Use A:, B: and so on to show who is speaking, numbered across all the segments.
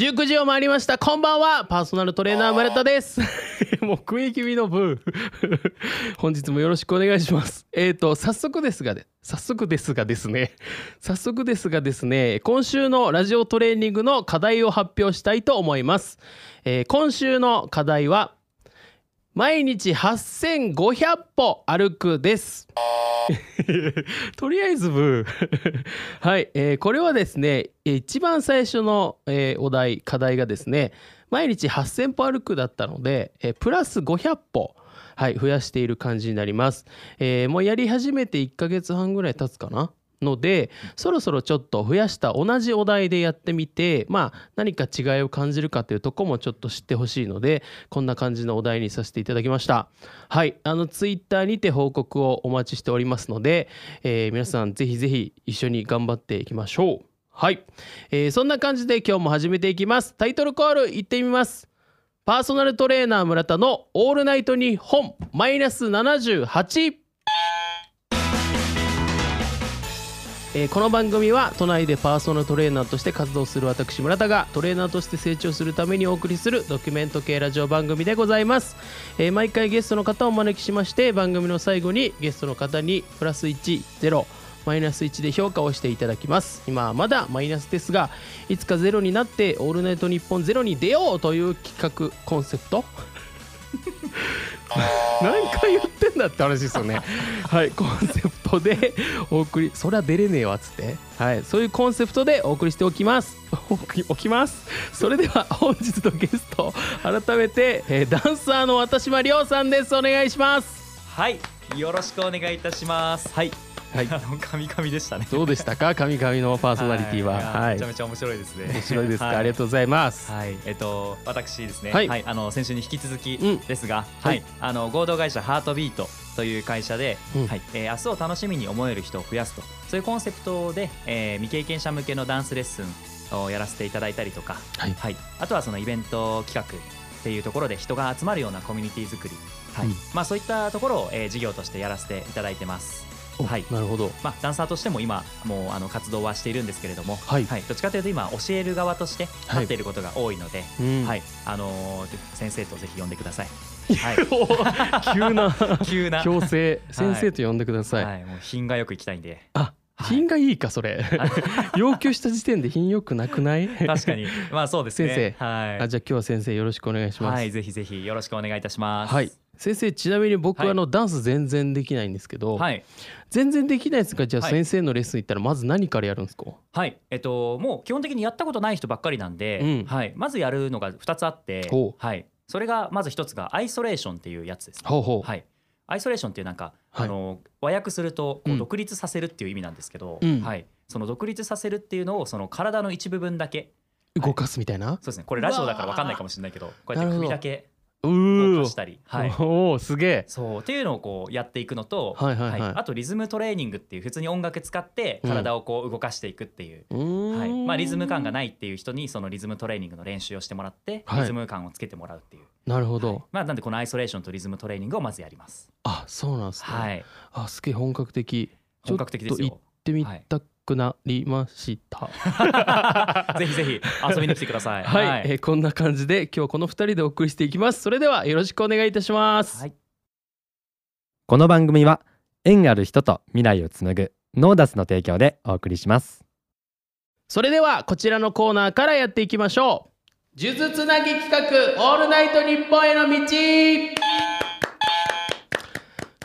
A: 19時を回りました。こんばんは。パーソナルトレーナー村田です。もう食い気味のブー。本日もよろしくお願いします。えーと早速ですがで早速ですがですね。早速ですがですね。今週のラジオトレーニングの課題を発表したいと思います、えー今週の課題は毎日8500歩歩くです。とりあえずブー はい、えーこれはですね一番最初の、えーお題課題がですね毎日8000歩歩くだったので、えープラス500歩はい増やしている感じになります、えーもうやり始めて1ヶ月半ぐらい経つかな。のでそろそろちょっと増やした同じお題でやってみてまあ何か違いを感じるかというとこもちょっと知ってほしいのでこんな感じのお題にさせていただきました。はい。あのツイッターにて報告をお待ちしておりますので、えー皆さんぜひぜひ一緒に頑張っていきましょう。はい、えーそんな感じで今日も始めていきます。タイトルコールいってみます。パーソナルトレーナー村田のオールナイトニッポンマイナス78えーこの番組は都内でパーソナルトレーナーとして活動する私村田がトレーナーとして成長するためにお送りするドキュメント系ラジオ番組でございます、えー毎回ゲストの方をお招きしまして番組の最後にゲストの方にプラス10マイナス1で評価をしていただきます。今はまだマイナスですがいつかゼロになって「オールナイトニッポンゼロに出ようという企画コンセプト。何回言ってんだって話ですよね。はいコンセプトでお送りそりゃ出れねえわっつって。はいそういうコンセプトでお送りしておきます。おきおきます。それでは本日のゲスト改めて、えーダンサーの渡島亮さんです。お願いします。
B: はい、よろしくお願いいたします。はい、
A: はい。
B: あの神々でしたね。
A: どうでしたか？神々のパーソナリティは。
B: や
A: はい。
B: めちゃめちゃ面白いですね。
A: 面白いですか、
B: はい。
A: ありがとうございます。
B: はい、えっと私ですね。
A: は
B: はい。い、あの先週に引き続き
A: うん。
B: ですが、
A: は
B: はいい、あの合同会社ハートビートという会社で、
A: うん。
B: はい、えー明日を楽しみに思える人を増やすと、そういうコンセプトで、えー未経験者向けのダンスレッスンをやらせていただいたりとか、
A: はい。
B: はい、あとはそのイベント企画っていうところで人が集まるようなコミュニティ作り、はい、
A: うん。
B: まあそういったところを、えー事業としてやらせていただいてます。
A: お
B: はい。
A: なるほど。
B: まあ、ダンサーとしても今もうあの活動はしているんですけれども、
A: はい。
B: どっちかというと今教える側として立っていることが多いので、
A: うん。
B: はい。あのー先生とぜひ呼んでください。はい、
A: お急な
B: 急な、
A: 強制先生と呼んでください、
B: はい、もう品がよく行きたいんで、
A: あ
B: はい。
A: 品がいいかそれ。要求した時点で品よくなくない？
B: 確かに。まあそうですね。
A: 先生。
B: はい、
A: あじゃあ今日は先生よろしくお願いします。
B: はい、ぜひぜひよろしくお願いいたします。
A: はい先生ちなみに僕はあのダンス全然できないんですけど、
B: はい、
A: 全然できないですがじゃあ
B: はい。
A: 先生のレッスン行ったらまず何からやるんですか、
B: はい、えっともう基本的にやったことない人ばっかりなんで、
A: うん。
B: はい、まずやるのが2つあってはい、それがまず1つがアイソレーションっていうやつですね。
A: ほうほう、
B: はい、アイソレーションっていうなんか、
A: はい。
B: あの和訳するとこ
A: う
B: 独立させるっていう意味なんですけど、
A: うん。
B: はい、その独立させるっていうのをその体の一部分だけ
A: 動かすみたいな、
B: そうですね。これラジオだから分かんないかもしれないけどこうやって首だけ
A: う
B: 動
A: ー。
B: かしたり、はい、
A: おおすげえ。
B: そうっていうのをこうやっていくのと、
A: はいはいはい。
B: あとリズムトレーニングっていう普通に音楽使って体をこう動かしていくっていう。
A: うーん。
B: はい。まあ、リズム感がないっていう人にそのリズムトレーニングの練習をしてもらって
A: はい。
B: リズム感をつけてもらうっていう、
A: なるほど、
B: はい。まあ、なんでこのアイソレーションとリズムトレーニングをまずやります。
A: あそうなんですね、
B: はい、
A: あすげえ本格的。
B: 本格的です
A: ちょっと行
B: よ。
A: ってみたくなりました、
B: ぜひぜひ遊びに来てください。
A: はい、えーこんな感じで今日この2人でお送りしていきます。それではよろしくお願いいたします、
B: はい。
C: この番組は縁ある人と未来をつなぐノーダスの提供でお送りします。
A: それではこちらのコーナーからやっていきましょう。数珠つなぎ企画オールナイト日本への道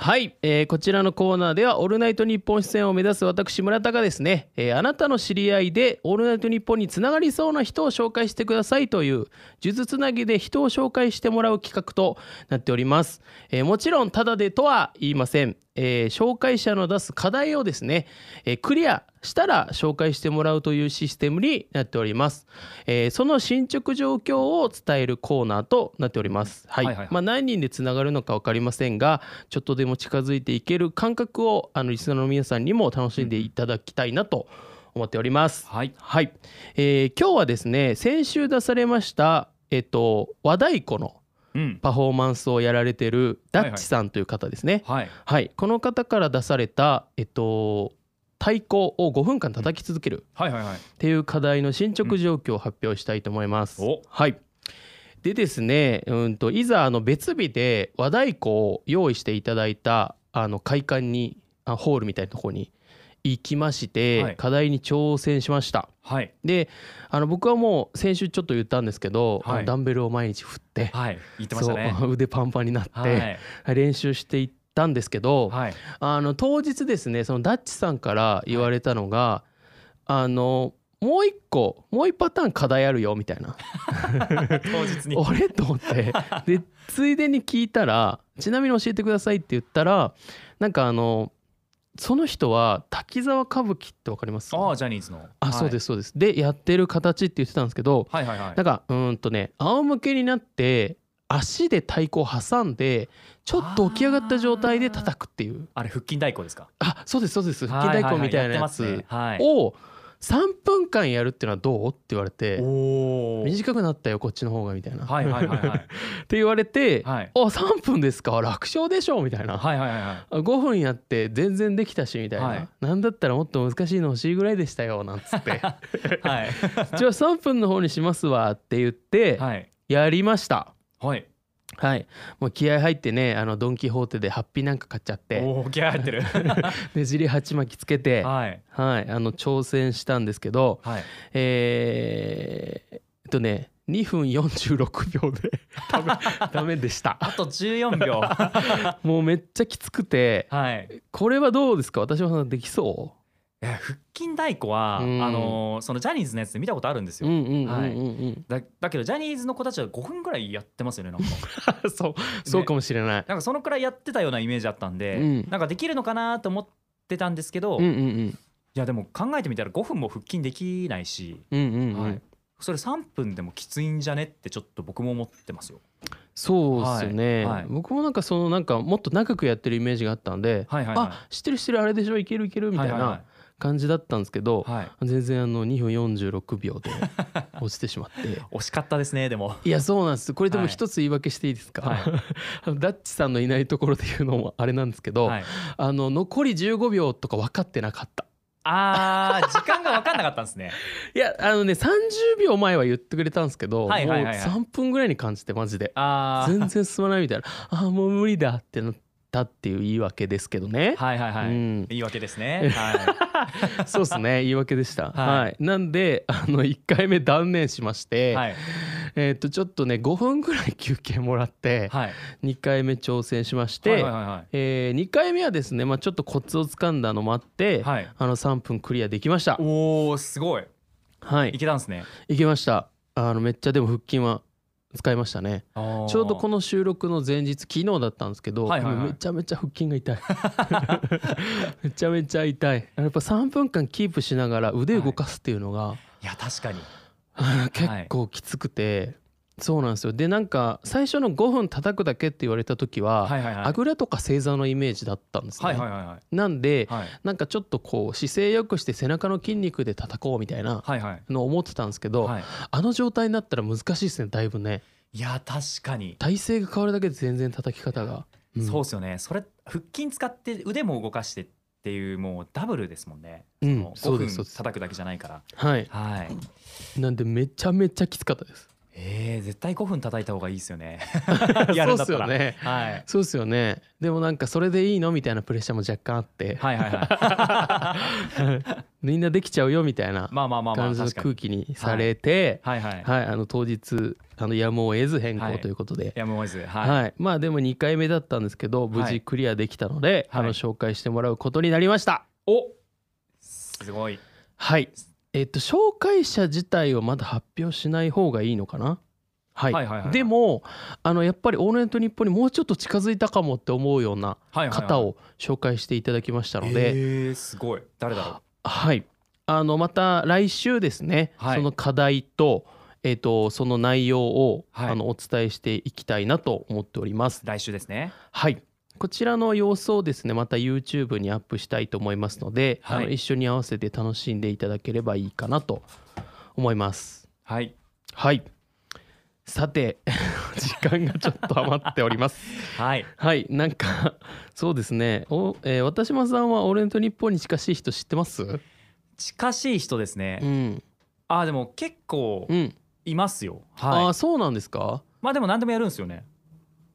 A: はい、えーこちらのコーナーでは「オールナイトニッポン」出演を目指す私村田がですね、えーあなたの知り合いで「オールナイトニッポン」につながりそうな人を紹介してくださいという数珠つなぎで人を紹介してもらう企画となっております、えーもちろんただでとは言いません、えー紹介者の出す課題をですね、えークリアしたら紹介してもらうというシステムになっております、えーその進捗状況を伝えるコーナーとなっております。はい、
B: はいはいはい。
A: まあ何人でつながるのか分かりませんがちょっとでも近づいていける感覚をあのリスナーの皆さんにも楽しんでいただきたいなと思っております、
B: はい。
A: はい、えー今日はですね先週出されましたえっと和太鼓の
B: うん
A: パフォーマンスをやられてるダッチさんという方ですね。
B: はい。
A: はい、この方から出された、えっと、太鼓を5分間叩き続ける
B: はいはいはい。
A: っていう課題の進捗状況を発表したいと思います。
B: お。
A: はい。でですね、うん、といざあの別日で和太鼓を用意していただいたあの会館にあホールみたいなところに行きまして、
B: はい。
A: 課題に挑戦しました。
B: はい。
A: であの僕はもう先週ちょっと言ったんですけど、
B: はい。
A: ダンベルを毎日振って、腕パンパンになって、
B: はい。
A: 練習していったんですけど、
B: はい。
A: あの当日ですねそのダッチさんから言われたのが、あのもう一個もう一パターン課題あるよみたいな。
B: 当日に。
A: 俺と思って。でついでに聞いたら「ちなみに教えてください」って言ったらなんかあのその人は滝沢歌舞伎ってわかります？
B: ああジャニーズの。
A: あそうですすそうです。でやってる形って言ってたんですけど
B: はいはいはい。
A: なんかうーんとね仰向けになって足で太鼓を挟んでちょっと起き上がった状態で叩くっていう
B: あれ腹筋太鼓ですか
A: あそうですそうです腹筋太鼓みたいなや
B: はははやっ
A: つ
B: てますねはい
A: を3分間やるっていうのはどう？って言われて短くなったよこっちの方がみたいな、
B: はいはいはいはい。
A: って言われて「
B: はい。
A: あ3分ですか？楽勝でしょ」みたいな、
B: はいはいはいはい。
A: あ5分やって全然できたしみたいな、
B: はい。
A: なんだったらもっと難しいの欲しいぐらいでしたよなんつって。
B: はい。
A: じゃあ3分の方にしますわって言って
B: はい。
A: やりました。
B: はい
A: はい。もう気合入ってねあのドン・キホーテでハッピーなんか買っちゃって。
B: おお気合入ってる。
A: ねじり鉢巻きつけて。
B: はい。
A: はい。あの挑戦したんですけど
B: はい。
A: えー、えっとね2分46秒で ダメ ダメでした。
B: あと14秒。
A: もうめっちゃきつくて
B: はい。
A: これはどうですか？私はできそ
B: いや腹筋太鼓は、
A: うん。
B: あのーそのジャニーズのやつで見たことあるんですよ、だだけどジャニーズの子たちは5分ぐらいやってますよねなんか。
A: そうそうかもしれない、
B: なんかそのくらいやってたようなイメージあったんで、
A: うん。
B: なんかできるのかなと思ってたんですけど、い
A: うんうんうん。
B: やでも考えてみたら5分も腹筋できないし、
A: うんうんうん、
B: はい、それ3分でもきついんじゃねってちょっと僕も思ってますよ。
A: そうですよね、
B: はい。はい。
A: 僕もなんかそのなんかもっと長くやってるイメージがあったんで、
B: はいはいはい。
A: あ知ってる知ってるあれでしょいけるいけるみたい
B: はいはい
A: な感じだったんですけど、
B: はい。はい
A: 全然あの2分46秒で 落ちてしまって。
B: 惜しかったですねでも。
A: いやそうなんです。これでも
B: はい。
A: 一つ言い訳していいですか、
B: はい。
A: ダッチさんのいないところで言うのもあれなんですけど、
B: はい、
A: あの残り15秒とか分かってなかった。
B: あー時間が分かんなかったんですね。
A: いやあのね30秒前は言ってくれたんですけど、
B: はいはいはいはい。
A: もう3分ぐらいに感じてマジで。全然進まないみたいな。あーもう無理だってなったっていう言い訳ですけどね、
B: はいはいはい、
A: うん。
B: 言い訳ですね。は
A: そうですね。言い訳でした、は
B: はい。い
A: なんであの1回目断念しまして、
B: いはい。
A: えー、とちょっとね5分ぐらい休憩もらって
B: はい。
A: 2回目挑戦しまして、
B: はいはいはいはい。
A: え2回目はですね、まあ、ちょっとコツをつかんだのもあって、
B: はい。
A: あの3分クリアできました。
B: おおすごい。
A: はい。
B: いけたんですね。
A: いけました。あのめっちゃでも腹筋は使いましたね。ちょうどこ
B: の
A: の収録の前日昨日だったんですけど、
B: はいはいはい。
A: めちゃめちゃ腹筋が痛い。めちゃめちゃ痛い。やっぱ3分間キープしながら腕動かすっていうのが、
B: い。や確かに。
A: 結構きつくて、そうなんですよ。でなんか最初の5分叩くだけって言われた時は、
B: はいはいはい。
A: あぐらとか正座のイメージだったんですね、
B: はいはいはいはい。
A: なんで、
B: はい。
A: なんかちょっとこう姿勢よくして背中の筋肉で叩こうみたいな
B: はいはい。
A: のを思ってたんですけど、
B: はい。
A: あの状態になったら難しいですねだいぶね
B: いや確かに、
A: 体勢が変わるだけで全然叩き方が、うん。
B: そうですよね。それ腹筋使って腕も動かしてっていうもうダブルですもんね、
A: うん
B: の5分叩くだけじゃないから。
A: はい。
B: はい。
A: なんでめちゃめちゃきつかったです
B: えー、絶対5分叩いた方がいいですよね。やるんだったら。
A: すよね。
B: はい。
A: そうですよね。でもなんかそれでいいのみたいなプレッシャーも若干あって、
B: はいはいはい。
A: みんなできちゃうよみたいな
B: まあまあまあまあ
A: 感じの空気にされて、
B: はい。はい
A: はい、あの当日あのやむを得ず変
B: はい。
A: 更ということで、
B: やむを得ず
A: はい。
B: はい、
A: まあでも2回目だったんですけど無
B: はい。
A: 事クリアできたので、
B: はい。
A: あの紹介してもらうことになりました。
B: おすごい。
A: はいえっと紹介者自体をまだ発表しない方がいいのかな？はい、
B: はいはいはいはい。
A: でもあのやっぱり「オールナイトニッポン」にもうちょっと近づいたかもって思うような
B: はいはいはい。
A: 方を紹介していただきましたので、
B: えー、すごい。誰だろう？
A: はい。あのまた来週ですね、
B: はい。
A: その課題と,、えっとその内容を、
B: はい。
A: あのお伝えしていきたいなと思っております。
B: 来週ですね。
A: はいこちらの様子をですねまた YouTube にアップしたいと思いますので、
B: はい。
A: あの一緒に合わせて楽しんでいただければいいかなと思います。
B: はい。
A: はい。さて 時間がちょっと余っております。
B: はい。
A: はい。なんかそうですね。お、えー、渡島さんはオールナイトニッポンに近しい人知ってます？
B: 近しい人ですね、
A: うん。
B: あーでも結構
A: うん、
B: いますよ、
A: あ
B: はい。
A: あそうなんですか？
B: まあでも何でもやるんですよね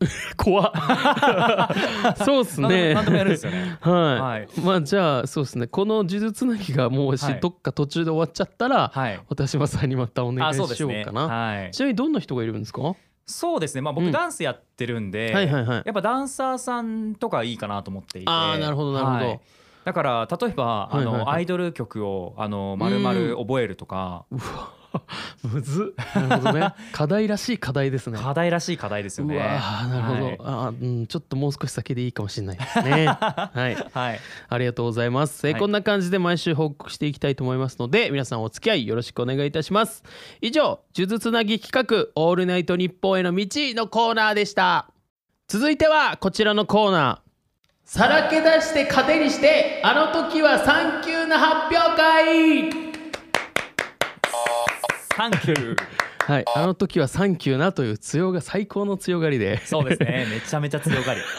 A: 怖っ。そうですね。
B: 何でも何でもやるんですよね。
A: はい、
B: はい。
A: まあじゃあそうですね。この呪術つなぎがもうし、
B: はい
A: どっか途中で終わっちゃったら、
B: はい。
A: 渡島さんにまたお願
B: あ
A: いしようかな、
B: はい。
A: ちなみにどんな人がいるんですか、は
B: そうですね。まあ僕
A: うん。
B: ダンスやってるんで、
A: いはいはい。
B: やっぱダンサーさんとかいいかなと思っていて。
A: ああなるほどなるほど、
B: はい。だから例えばあの、
A: はいはいはい。
B: アイドル曲をあの丸々覚えるとか、
A: うわ むずっ。なるほどね。課題らしい課題ですね。
B: 課題らしい課題ですよね。
A: うわーなるほど、
B: はい。
A: あーうんちょっともう少し先でいいかもしれないですね。はい。
B: はい、
A: ありがとうございます、えー
B: はい。
A: こんな感じで毎週報告していきたいと思いますので皆さんお付き合いよろしくお願いいたします。以上呪術つなぎ企画オールナイト日本への道のコーナーでした。続いてはこちらのコーナー。さらけ出して糧にしてあの時はサンキューな発表会
B: サンキュー。
A: はいあの時はサンキューなという強が最高の強がりで
B: そうですね。めちゃめちゃ強がり。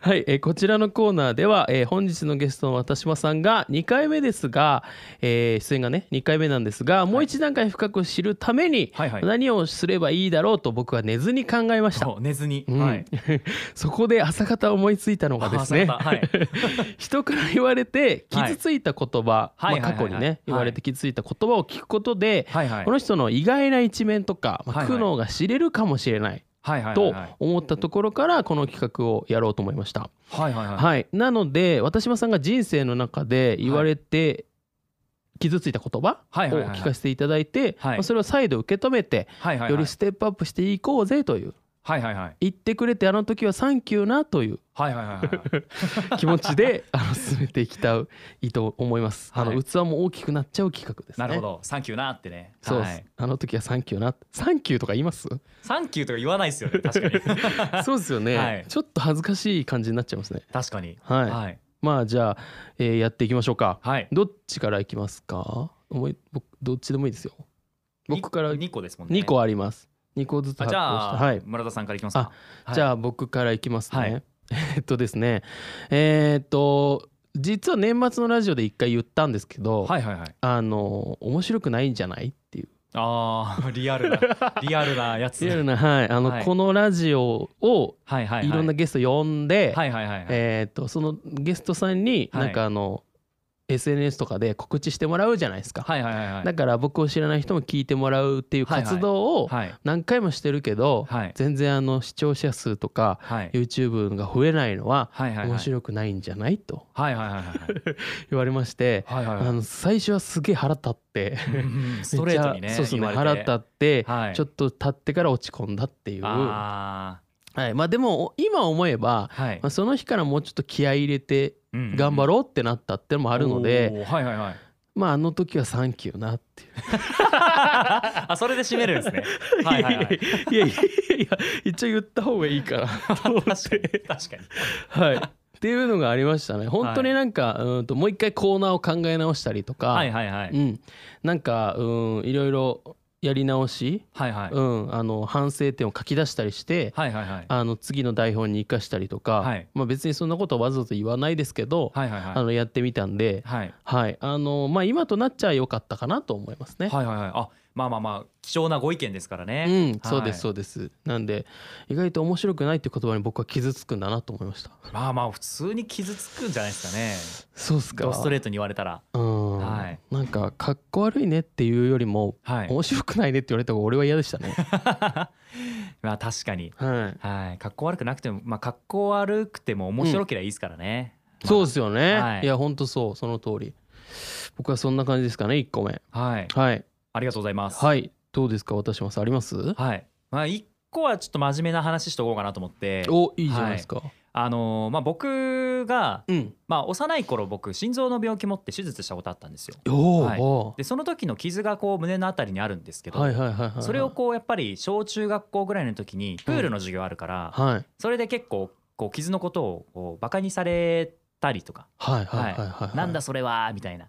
A: はい、えーこちらのコーナーでは、えー本日のゲストの渡島さんが2回目ですが、えー出演がね2回目なんですがもう一段階深く知るために
B: はいはい
A: 何をすればいいだろうと僕は寝ずに考えました。
B: そう寝ずに。
A: うん
B: はい。
A: そこで朝方思いついたのがですね
B: あ朝方はい。
A: 人から言われて傷ついた言葉、
B: はい
A: まあ、過去に
B: はいはいはい
A: ね言われて傷ついた言葉を聞くことで、
B: はいはい。
A: この人の意外な一面とか、まあ苦悩が知れるかもしれない
B: はいはいはい
A: と
B: はい
A: 思ったところからこの企画をやろうと思いました。
B: はいはいはい。
A: はい、なので渡島さんが人生の中で言われて傷ついた言葉を聞かせていただいて
B: はい
A: まあそれを再度受け止めて
B: はいはいはい。
A: よりステップアップしていこうぜという
B: はいはいはい。
A: 言ってくれてあの時はサンキューなという
B: はいはいはいはい。
A: 気持ちであの進めていきたいと思います。あ
B: はい
A: の器も大きくなっちゃう企画ですね。
B: なるほど。サンキューなってね。
A: そうです、
B: はい
A: あの時はサンキューなサンキューとか言います？
B: サンキューとか言わないですよね。確かに。
A: そうですよね、
B: はい
A: ちょっと恥ずかしい感じになっちゃいますね
B: 確かに。
A: はい
B: はい。
A: まあじゃあ、えーやっていきましょうか
B: はい。
A: どっちからいきますか？思い僕どっちでもいいですよ僕から
B: 2個ですもんね。
A: 2個あります2個ずつ
B: あじゃあ、
A: はい、
B: 村田さんからいきますか。
A: じゃ
B: あ、
A: あ僕からいきますね、
B: はい
A: えっとですねえーっと実は年末のラジオで一回言ったんですけど、
B: はいはいはい。
A: あの面白くないんじゃないっていう
B: ああ、リアルな、リアルなやつ。
A: リアルな、はい、あの、
B: はい
A: このラジオを
B: はいはいはい。
A: いろんなゲスト呼んで、
B: はいはいはいはい。
A: えーっとそのゲストさんに
B: はい
A: なんかあの、SNS とかで告知してもらうじゃないですか、
B: はいはいはいはい。
A: だから僕を知らない人も聞いてもらうっていう活動を
B: はい。
A: 何回もしてるけど、
B: はい。
A: 全然あの視聴者数とか
B: はい。
A: YouTube が増えないのは
B: はいはいはい。
A: 面白くないんじゃないと
B: はいはいはいはい
A: 言われまして、
B: はいはいはい。
A: あの最初はすげえ腹立って
B: ストレートにね
A: そうですね腹立って、
B: はい。
A: ちょっと経ってから落ち込んだっていう。
B: あ
A: はい。まあ、でも今思えば、
B: あはい。
A: まあ、その日からもうちょっと気合い入れて頑張
B: る
A: ろうってなったってのもあるので、
B: はいはいはい。
A: まああの時はサンキューなっていう。
B: あそれで締めるんですね。はいはいはい
A: いやい。やいや一応言った方がいいかなと思っ
B: 確かに
A: て。
B: 確かに。
A: はい。っていうのがありましたね。本当になんか、うんともう一回コーナーを考え直したりとか、
B: はいはいはい。
A: うん、なんか、うん、いろいろやり直し、
B: はいはい。
A: うん、あの反省点を書き出したりして、
B: はいはいはい。
A: あの次の台本に生かしたりとか、
B: はい。
A: まあ、別にそんなことはわざわざ言わないですけど、
B: はいはいはい。
A: あのやってみたんで、
B: はい。
A: はい。あのまあ、今となっちゃ良かったかなと思いますね。
B: はいはいはい。あまあまあまあ貴重なご意見ですからね
A: うん、そうです
B: う
A: そうです。なんで意外と面白くないって言葉に僕は傷つくんだなと思いました。
B: まあまあ普通に傷つくんじゃないですかね
A: そうっすか。
B: ドストレートに言われたら
A: うん、
B: はい
A: なんかかっこ悪いねっていうよりも、
B: はい
A: 面白くないねって言われた方が俺は嫌でしたね。
B: まあ確かに
A: はい。
B: はい格好悪くなくてもまあ格好悪くても面白ければいいですからね
A: そうですよね。
B: はい
A: い、や本当そうその通り。僕はそんな感じですかね一個目。
B: はい
A: はい
B: ありがとうございます。
A: はい。どうですか？私ますあります？
B: はい。まあ一個はちょっと真面目な話しとこうかなと思って。
A: おいいじゃないですか。
B: あのーまあ僕が
A: うん。
B: まあ幼い頃僕心臓の病気持って手術したことあったんですよ。はい。
A: お
B: でその時の傷がこう胸のあたりにあるんですけど、
A: はいはいはいはい。
B: それをこうやっぱり小中学校ぐらいの時にプールの授業あるから、
A: はい。
B: それで結構こう傷のことをこうバカにされたりとか、
A: はいはいはいはいはい。
B: なんだそれはみたいな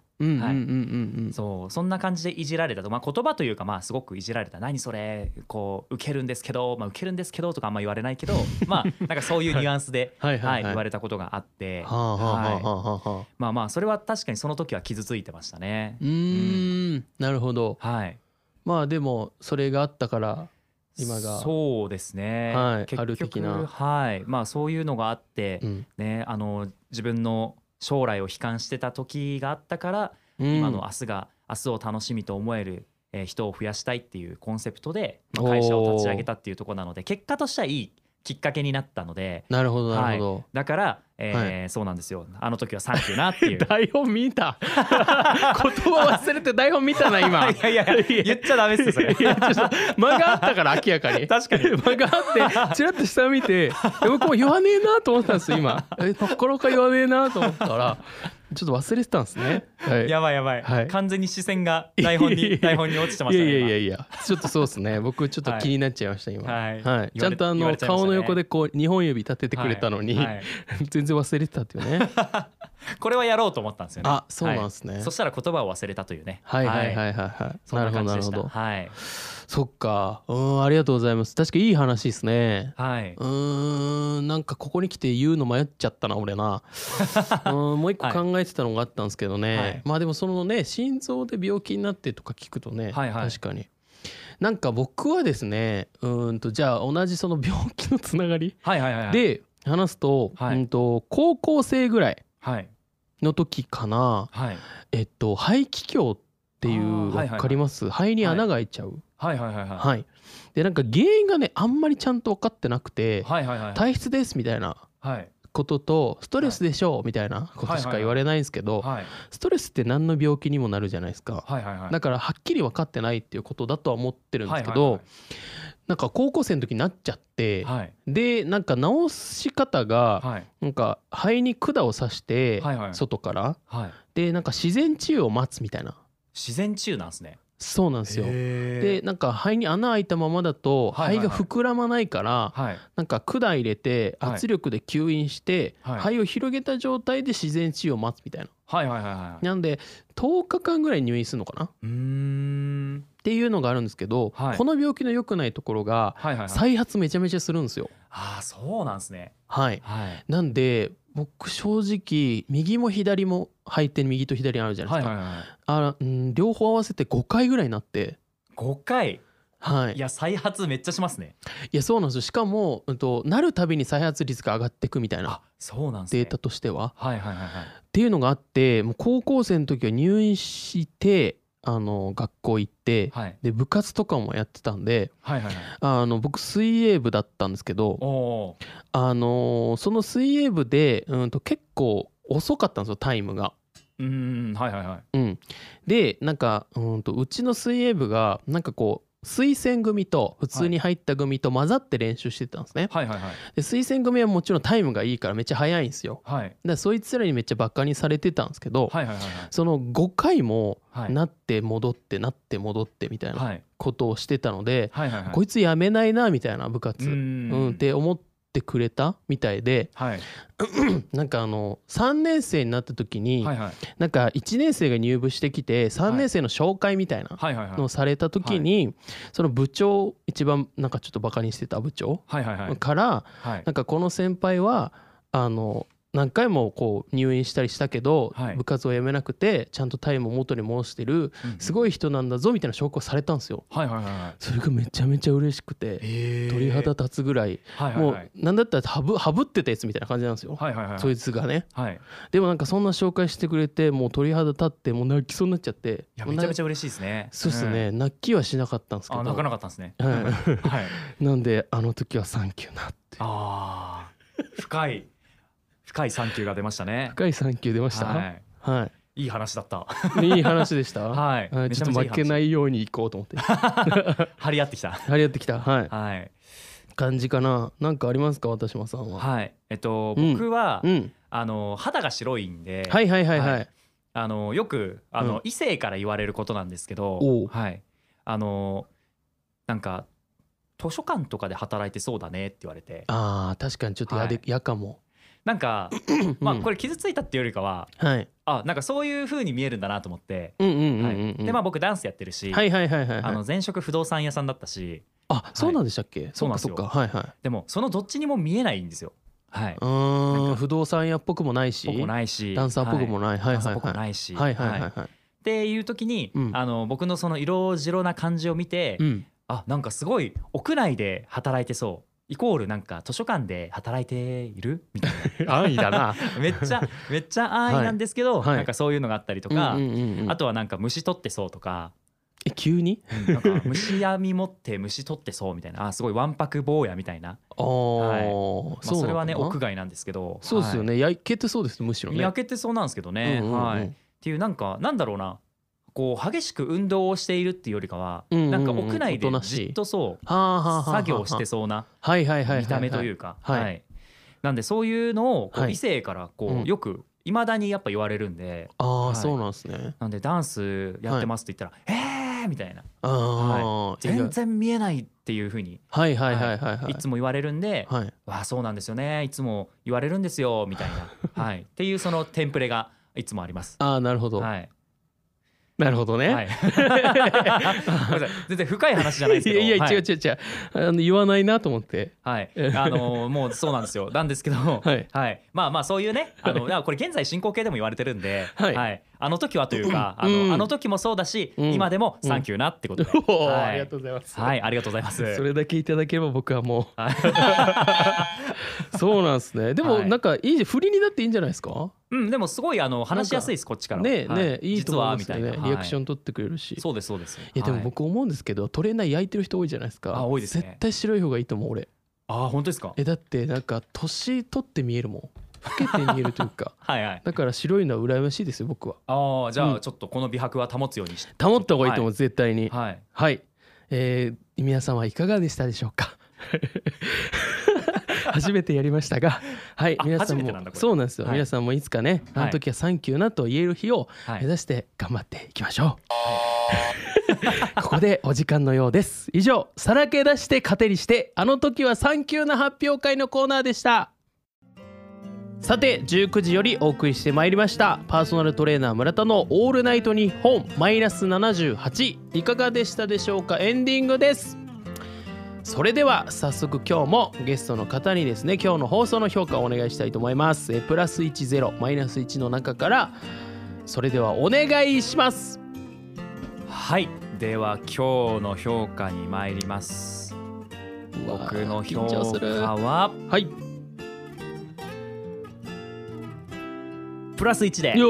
B: そうそんな感じでいじられたと、まあ、言葉というかまあすごくいじられた「何それこう受けるんですけど、まあ、受けるんですけど」とかあんま言われないけど まあなんかそういうニュアンスで
A: はい。はいはい
B: 言われたことがあって。まあまあそれは確かにその時は傷ついてましたね。
A: う。ーん。なるほど。
B: はい。
A: まあでもそれがあったから今が。
B: そうですね、
A: はい。
B: 結
A: ある的な。
B: 局はい。まあそういうのがあって、
A: うん。
B: ねあの自分の将来を悲観してた時があったから、
A: うん。
B: 今の明日が明日を楽しみと思える、えー人を増やしたいっていうコンセプトで、まあ会社を立ち上げたっていうところなので結果としてはいいきっかけになったので
A: なるほどなるほど、
B: だから、えーそうなんですよ。あの時はサンキューなっていう。
A: 台本見た言葉忘れて台本見た。な今
B: いやいや言っちゃダメっすよそれ。
A: 間があったから明らかに。
B: 確かに。
A: 間があってちらっと下見てえ僕も言わねえなと思ったんですよ今。えなかなか言わねえなと思ったからちょっと忘れてたんですね、はい、
B: やばいやばい、
A: はい。
B: 完全に視線が台本に 台本に落ちてましたね。
A: いやいやいやちょっとそうですね。僕ちょっと気になっちゃいました今。
B: はい。
A: はい、ちゃんとあの
B: ね。
A: 顔の横でこう2本指立てて
B: 今
A: くれたのに、全然忘れてたっていうね。
B: これはやろうと思ったんですよね。
A: あそうなんですね。
B: はい。そしたら言葉を忘れたというね。
A: はいはいはいはいはい。
B: そ
A: なんるほど。
B: な
A: るほど。
B: はい
A: そっか。うんありがとうございます。確かいい話ですね。
B: はい。
A: うーんなんかここに来て言うの迷っちゃったな俺な。うんもう一個考えてたのがあったんですけどね、
B: はい。
A: まあでもそのね心臓で病気になってとか聞くとね、
B: はいはい。
A: 確かに。なんか僕はですねうーんとじゃあ同じその病気のつながり
B: はいはいはいはい。
A: で話すと,、
B: はい。
A: うんと高校生ぐらい
B: はい。
A: の時かな。
B: はい。
A: えっと肺気胸っていう
B: はいはいはい。
A: わかります？肺に穴が開いちゃう
B: はいはいはいはい。
A: はい、でなんか原因がねあんまりちゃんと分かってなくて、
B: はいはいはい
A: 体質ですみたいな
B: はい。
A: こととストレスでしょうみたいなことしか言われないんですけど
B: はい
A: ストレスって何の病気にもなるじゃないですか。
B: はいはいはい。
A: だからはっきり分かってないっていうことだとは思ってるんですけ
B: はいはい
A: どなんか高校生の時になっちゃって
B: はい。
A: でなんか治し方が
B: はい。
A: なんか肺に管を刺して
B: はいはい。
A: 外から
B: はい。
A: でなんか自然治癒を待つみたいな。
B: 自然治癒なんですね。
A: そうなんですよ。で
B: で
A: なんか肺に穴開いたままだと
B: はいはいはい
A: 肺が膨らまないから
B: はい
A: なんか管入れて
B: はい
A: 圧力で吸引して
B: はい
A: 肺を広げた状態で自然治癒を待つみたいな。
B: はいはいはいはい。
A: なんで10日間ぐらい入院するのかな？っ
B: うーん
A: ていうのがあるんですけど、
B: はい
A: この病気の良くないところが
B: はいはいはい。
A: 再発めちゃめちゃするんですよ。
B: ああそうなんですね。
A: はい、
B: はい
A: なんで僕正直右も左も肺って右と左にあるじゃないですか、
B: はいはいはい。
A: あうん両方合わせて5回ぐらいになって。
B: 五回？
A: はい、いや
B: いや再発めっちゃしますね。
A: そうなんですよしかも、うん、となるたびに再発率が上がっていくみたいな
B: あそうなんですね。
A: データとしては。
B: はいはいはいはい。
A: っていうのがあってもう高校生の時は入院してあの学校行って、
B: はい
A: で部活とかもやってたんで
B: はいはいはい。
A: あの僕水泳部だったんですけどあのその水泳部で、うん、と結構遅かったんですよタイムが。
B: ー。うんはいはいはい。
A: うん、でなんかうんとうちの水泳部がなんかこう推薦組と普通に入った組と混ざって練習してたんですね。
B: はい。はい。はい。
A: で推薦組はもちろんタイムがいいからめっちゃ速いんですよ。
B: はい。
A: でそいつらにめっちゃバカにされてたんですけど、
B: はい。はい。はい。
A: その5回も
B: はい。
A: なって戻ってなって戻ってみたいな
B: はい。
A: ことをしてたので、
B: はい。はい。はい。
A: こいつやめないなみたいな部活、
B: う
A: うん。
B: ん
A: って思ってくれたみたいで
B: はい。
A: なんかあの3年生になった時に、
B: はいはい。
A: なんか1年生が入部してきて3年生の紹介みたいなのをされた時に、その部長一番なんかちょっとバカにしてた部長から
B: はい。
A: なんかこの先輩はあの何回もこう入院したりしたけど、
B: はい。
A: 部活を辞めなくてちゃんとタイムを元に戻してるす
B: い
A: ごい人なんだぞみたいな紹介をされたんですよ。それがめちゃめちゃ嬉しくて
B: え
A: 鳥肌立つぐらい。も
B: う
A: なんだったらハブハブってたやつみたいな感じなんですよ。そいつがね。
B: はい。
A: でもなんかそんな紹介してくれてもう鳥肌立ってもう泣きそうになっちゃって。
B: めちゃめちゃ嬉しいですね。
A: そうっすね、泣きはしなかったんですけど。
B: あ泣かなかったんですね。
A: はい。
B: はい。
A: なんであの時はサンキューなって。
B: あー。深い深いサンキューが出ましたね。
A: 深いサンキュー出ました？
B: は
A: はい。
B: いいい話だった。
A: いいい話でした？
B: はい。
A: はい。ちょっと負けないいようにいこうと思って。
B: 張り合ってきた。
A: 張り合ってきた？はい。
B: はい。
A: 感じかな？なんかありますか？渡島さんは。
B: はい。えっと
A: うん。
B: 僕は
A: うん。
B: あの肌が白いんで
A: はいはいはいは
B: はい。あのよくあの、
A: うん。
B: 異性から言われることなんですけど
A: おう、
B: はい、あのなんか図書館とかで働いてそうだねって言われて。
A: あー確かにちょっとやで
B: はい。
A: 嫌かも
B: なんかまあこれ傷ついたっていうよりかは
A: はい。
B: あなんかそういう風に見えるんだなと思って、でまあ僕ダンスやってるし、前職不動産屋さんだったし。
A: あそうなんでしたっけ、
B: そうなんですよ。
A: はいはい。
B: でもそのどっちにも見えないんですよ。はい、
A: う
B: ん。
A: 不動産屋っぽくもないし。
B: ないし。
A: ダンサーっぽくもない、はい、はい
B: ダンサーっぽくも
A: はい
B: ないし、
A: はいはいはい
B: はい。
A: はい。
B: っていう時に、
A: うん。
B: あの僕のその色白な感じを見て、
A: うん。
B: あなんかすごい屋内で働いてそうイコールなんか図書館で働いている？みたい
A: 安易だな。
B: な めっちゃめっちゃ安易なんですけど、
A: はい。
B: なんかそういうのがあったりとか、
A: うんうんうんうん。
B: あとはなんか虫取ってそうとか。
A: え急に？
B: なんか虫網持って虫取ってそうみたいな。あすごいわんぱく坊やみたいな、
A: あー、
B: まあ、それはね屋外なんですけど。
A: そうですよね、焼けてそうですむしろ
B: はい、
A: ね。
B: 焼けてそうなんですけどね、
A: うんうんうん。
B: はい、っていうなんかなんだろうなこう激しく運動をしているっていうよりかは、
A: うんうんうん
B: なんか屋内でじっとそう作業してそうな
A: はいはいはいはいはい。
B: 見た目というか、
A: はい。
B: はい。なんでそういうのをこ
A: はい。
B: う異性からこ
A: う
B: よくいまだにやっぱ言われるんで、
A: ああ、
B: はい。
A: そうなんですね。
B: なんでダンスやってますって言ったら「えー!」みたいな。
A: ああ、「
B: 全然見えない」っていうふうに
A: はいはいはいはい。はい。
B: いつも言われるんで
A: はい「
B: わあそうなんですよね。いつも言われるんですよ」みたいな、はい、っていうそのテンプレがいつもあります。
A: ああなるほど、
B: はい
A: なるほどね、
B: は い、全然深い話じゃないですけど。
A: いやいや、
B: はい。
A: 違う違う違う。あの言わないなと思って。
B: はい、あのもうそうなんですよ。なんですけど、
A: はい。
B: まあまあそういうね。あのこれ現在進行形でも言われてるんで、
A: はい
B: あの時はというか、あ
A: うん。
B: のあの時もそうだし、
A: うん。
B: 今でもサンキューなってことで、
A: ありがとうございます、
B: はいありがとうございます。
A: それだけいただければ僕はも
B: は
A: う。そうなんですね。でも
B: はい。
A: なんかいい振りになっていいんじゃないですか？
B: いうんでもすごいあの話しやすいですこっちからは。
A: ねねえいいと
B: はみたいな。
A: リアクショ
B: ン、
A: ン取ってくれるし、
B: はいそうですそうです。
A: いやでも
B: はい。
A: 僕思うんですけどトレーナー焼いてる人多いじゃないですか。
B: あ多いですね。
A: 絶対白い方がいいと思う俺。
B: ああ本当ですか？
A: えだってなんか年取って見えるもん老けて見えるというか。
B: はいはい。
A: だから白いのは羨ましいですよ僕は。
B: ああじゃ
A: うん。
B: あちょっとこの美白は保つようにして。
A: 保った方がいいと思う、絶対に
B: はい。
A: はい、えー皆さんはいかがでしたでしょうか？初めてやりましたが、はい、
B: あ
A: 皆さんもそうなんですよ、
B: はい。
A: 皆さんもいつかね、あの時はサンキューなと言える日を
B: はい。
A: 目指して頑張っていきましょう。ここでお時間のようです。以上、さらけ出して糧にして、あの時はサンキューな発表会のコーナーでした。さて19時よりお送りしてまいりました。パーソナルトレーナー村田の「オールナイトニッポン。マイナス78」いかがでしたでしょうか？エンディングです。それでは早速今日もゲストの方にですね今日の放送の評価をお願いしたいと思います。えプラス10マイナス1の中からそれではお願いします。
B: はい。では今日の評価に参ります。僕の評価は
A: はい
B: プラス1で。
A: よ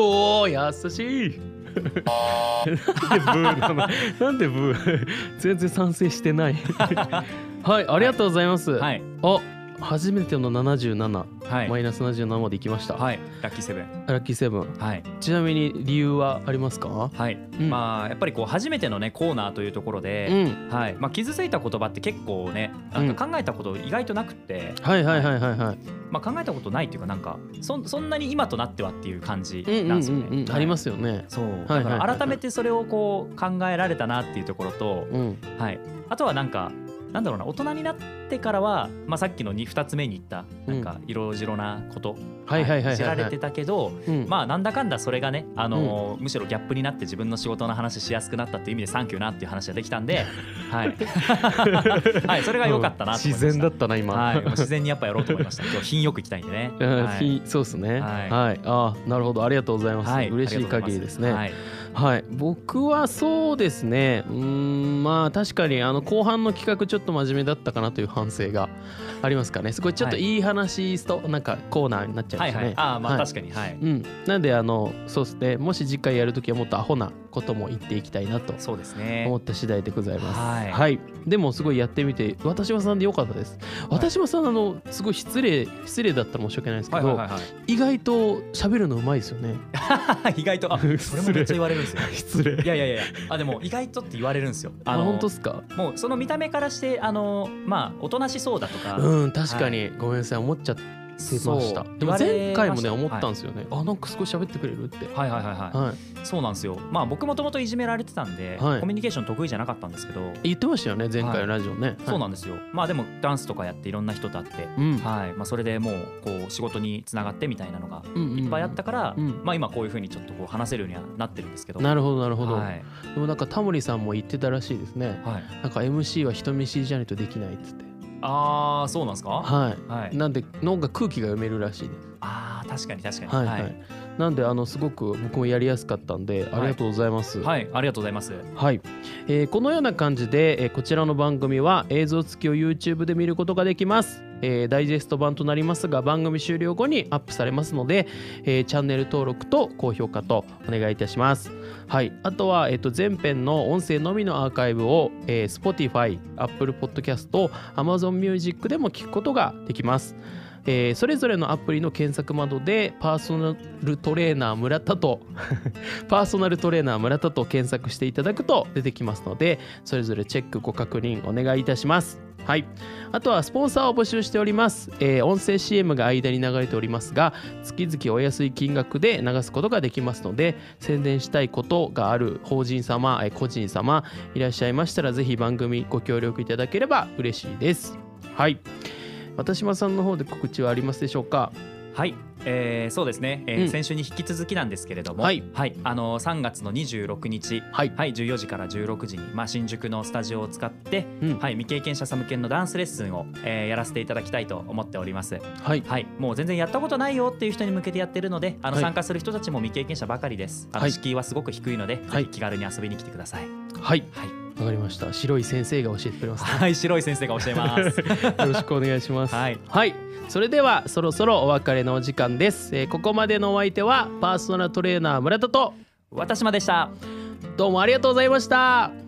A: ー優しい。なんでブーなのなんでブー。全然賛成してない。はいありがとうございます、
B: はい。
A: あ初めての77、
B: はい。
A: マイナス77まで行きました、
B: はい。ラッキーセブン。
A: ラッキーセブン。
B: はい。
A: ちなみに理由はありますか？
B: はい、
A: うん。
B: まあやっぱりこう初めてのねコーナーというところ
A: う
B: で、
A: ん。
B: はい。まあ、傷ついた言葉って結構ねなんか考えたこと意外となくって、
A: はいはいはいはいはい。
B: まあ、考えたことないっていうかなんかそんそんなに今となってはっていう感じ
A: うんうん
B: なんですよね。
A: ありますよね。
B: そう。
A: はい。
B: だから改めてそれをこう考えられたなっていうところと、
A: うん。
B: はい、あとはなんかなんだろうな大人になってからは、まあ、さっきの 2, 2つ目に言ったなんか色白なこと、
A: はいはいはい
B: 知られてたけど、
A: うん。
B: まあなんだかんだそれがね、あのーむしろギャップになって自分の仕事の話しやすくなったっていう意味でサンキューなっていう話ができたんで、はい、はい、それが良かったな。
A: 自然だったな今。
B: はい、自然にやっぱやろうと思いました。今日品よく行きたいんでね。
A: うん
B: はい。
A: ひそうですね。
B: はい。
A: はい。あなるほど。ありがとうございます。
B: はい。
A: 嬉しい限りですね。
B: はい、
A: はい、僕はそうですね。うーんまあ確かにあの後半の企画ちょっと真面目だったかなという反省がありますかね。すごいちょっと
B: はい。
A: いい話となんかコーナーになっちゃうん
B: はい、
A: ですね、
B: はい、ああ、まあ、
A: はい。
B: 確かに、はい。
A: うん、なんであのそうですね。もし次回やるときはもっとアホなことも言っていきたいなと
B: そうですね
A: 思。った次第でございます。
B: はい
A: でもすごいやってみて私はさんでよかったです。私はさんあのすごい失礼失礼だったら申し訳ないですけど、
B: はい、はい、はい
A: 意外と喋るのうまいですよね。
B: はい。意外と、あ、それもめっちゃ言われるんですよ。
A: 失礼。
B: いやいやいや、あ、でも、意外とって言われるんですよ。
A: あ
B: の
A: 本当っすか？
B: もう、その見た目からして、あの、まあ、おとなしそうだとか。
A: うん確かに、ごめんなさい思っちゃっ出ました。でも前回もね思ったんですよね、あなんか少し喋ってくれるって。
B: はいはいはいはい、
A: はい。
B: そうなんですよ。まあ僕もともといじめられてたんで、
A: はい。
B: コミュニケーション得意じゃなかったんですけど、
A: 言ってましたよね前回のラジオね、
B: そうなんんですよ。まあでもダンスとかやっていろんな人と会って、
A: うん。
B: はい。まあ、それでもうこう仕事につながってみたいなのが
A: うんうん
B: いっぱいあったから、
A: うん。
B: まあ今こういうふうにちょっとこう話せるようにはなってるんですけど。
A: なるほどなるほど、
B: はい。
A: でもなんかタモリさんも言ってたらしいですね。
B: はい、
A: なんか MC は人見知りじゃないとできないっつって
B: ああそうなんですか？
A: はい。
B: はい。
A: なんで脳が空気が読めるらしいです。
B: ああ確かに確かに。
A: はいはい、なんであのすごく僕もやりやすかったんでありがとうございます。
B: はい、ありがとうございます。
A: はい、えーこのような感じで、えーこちらの番組は映像付きを YouTube で見ることができます、えーダイジェスト版となりますが番組終了後にアップされますので、えーチャンネル登録と高評価とお願いいたします。はい。あとは、えーと前編の音声のみのアーカイブを、えー Spotify、Apple Podcast、Amazon Music でも聞くことができますえーそれぞれのアプリの検索窓でパーソナルトレーナー村田と パーソナルトレーナー村田と検索していただくと出てきますのでそれぞれチェックご確認お願いいたします。はい。あとはスポンサーを募集しております、えー音声 CM が間に流れておりますが月々お安い金額で流すことができますので宣伝したいことがある法人様、えー個人様いらっしゃいましたらぜひ番組ご協力いただければ嬉しいです。はい。渡島さんの方で告知はありますでしょうか？
B: はい、えーそうですね、えー
A: うん。
B: 先週に引き続きなんですけれども、
A: はい。
B: あの3月の26日、
A: はい。
B: はい、14時から16時に、まあ、新宿のスタジオを使って、
A: うん。
B: はい、未経験者サムケンのダンスレッスンを、えーやらせていただきたいと思っております。
A: はい。
B: はい、もう全然やったことないよっていう人に向けてやってるのであの、
A: はい。
B: 参加する人たちも未経験者ばかりです。あの
A: はい。
B: 敷居はすごく低いので、
A: はい。
B: 気軽に遊びに来てください。
A: はい
B: はい、
A: わかりました白い先生が教えてくれますね
B: はい、白い先生が教えます。
A: よろしくお願いします。
B: はい、
A: それではそろそろお別れのお時間です。えーここまでのお相手はパーソナルトレーナー村田と
B: 私までした。
A: どうもありがとうございました。